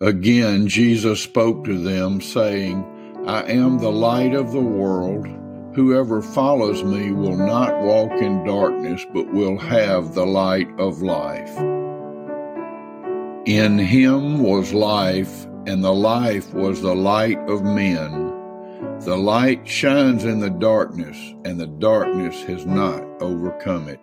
Again, Jesus spoke to them, saying, I am the light of the world. Whoever follows me will not walk in darkness, but will have the light of life. In him was life, and the life was the light of men. The light shines in the darkness, and the darkness has not overcome it.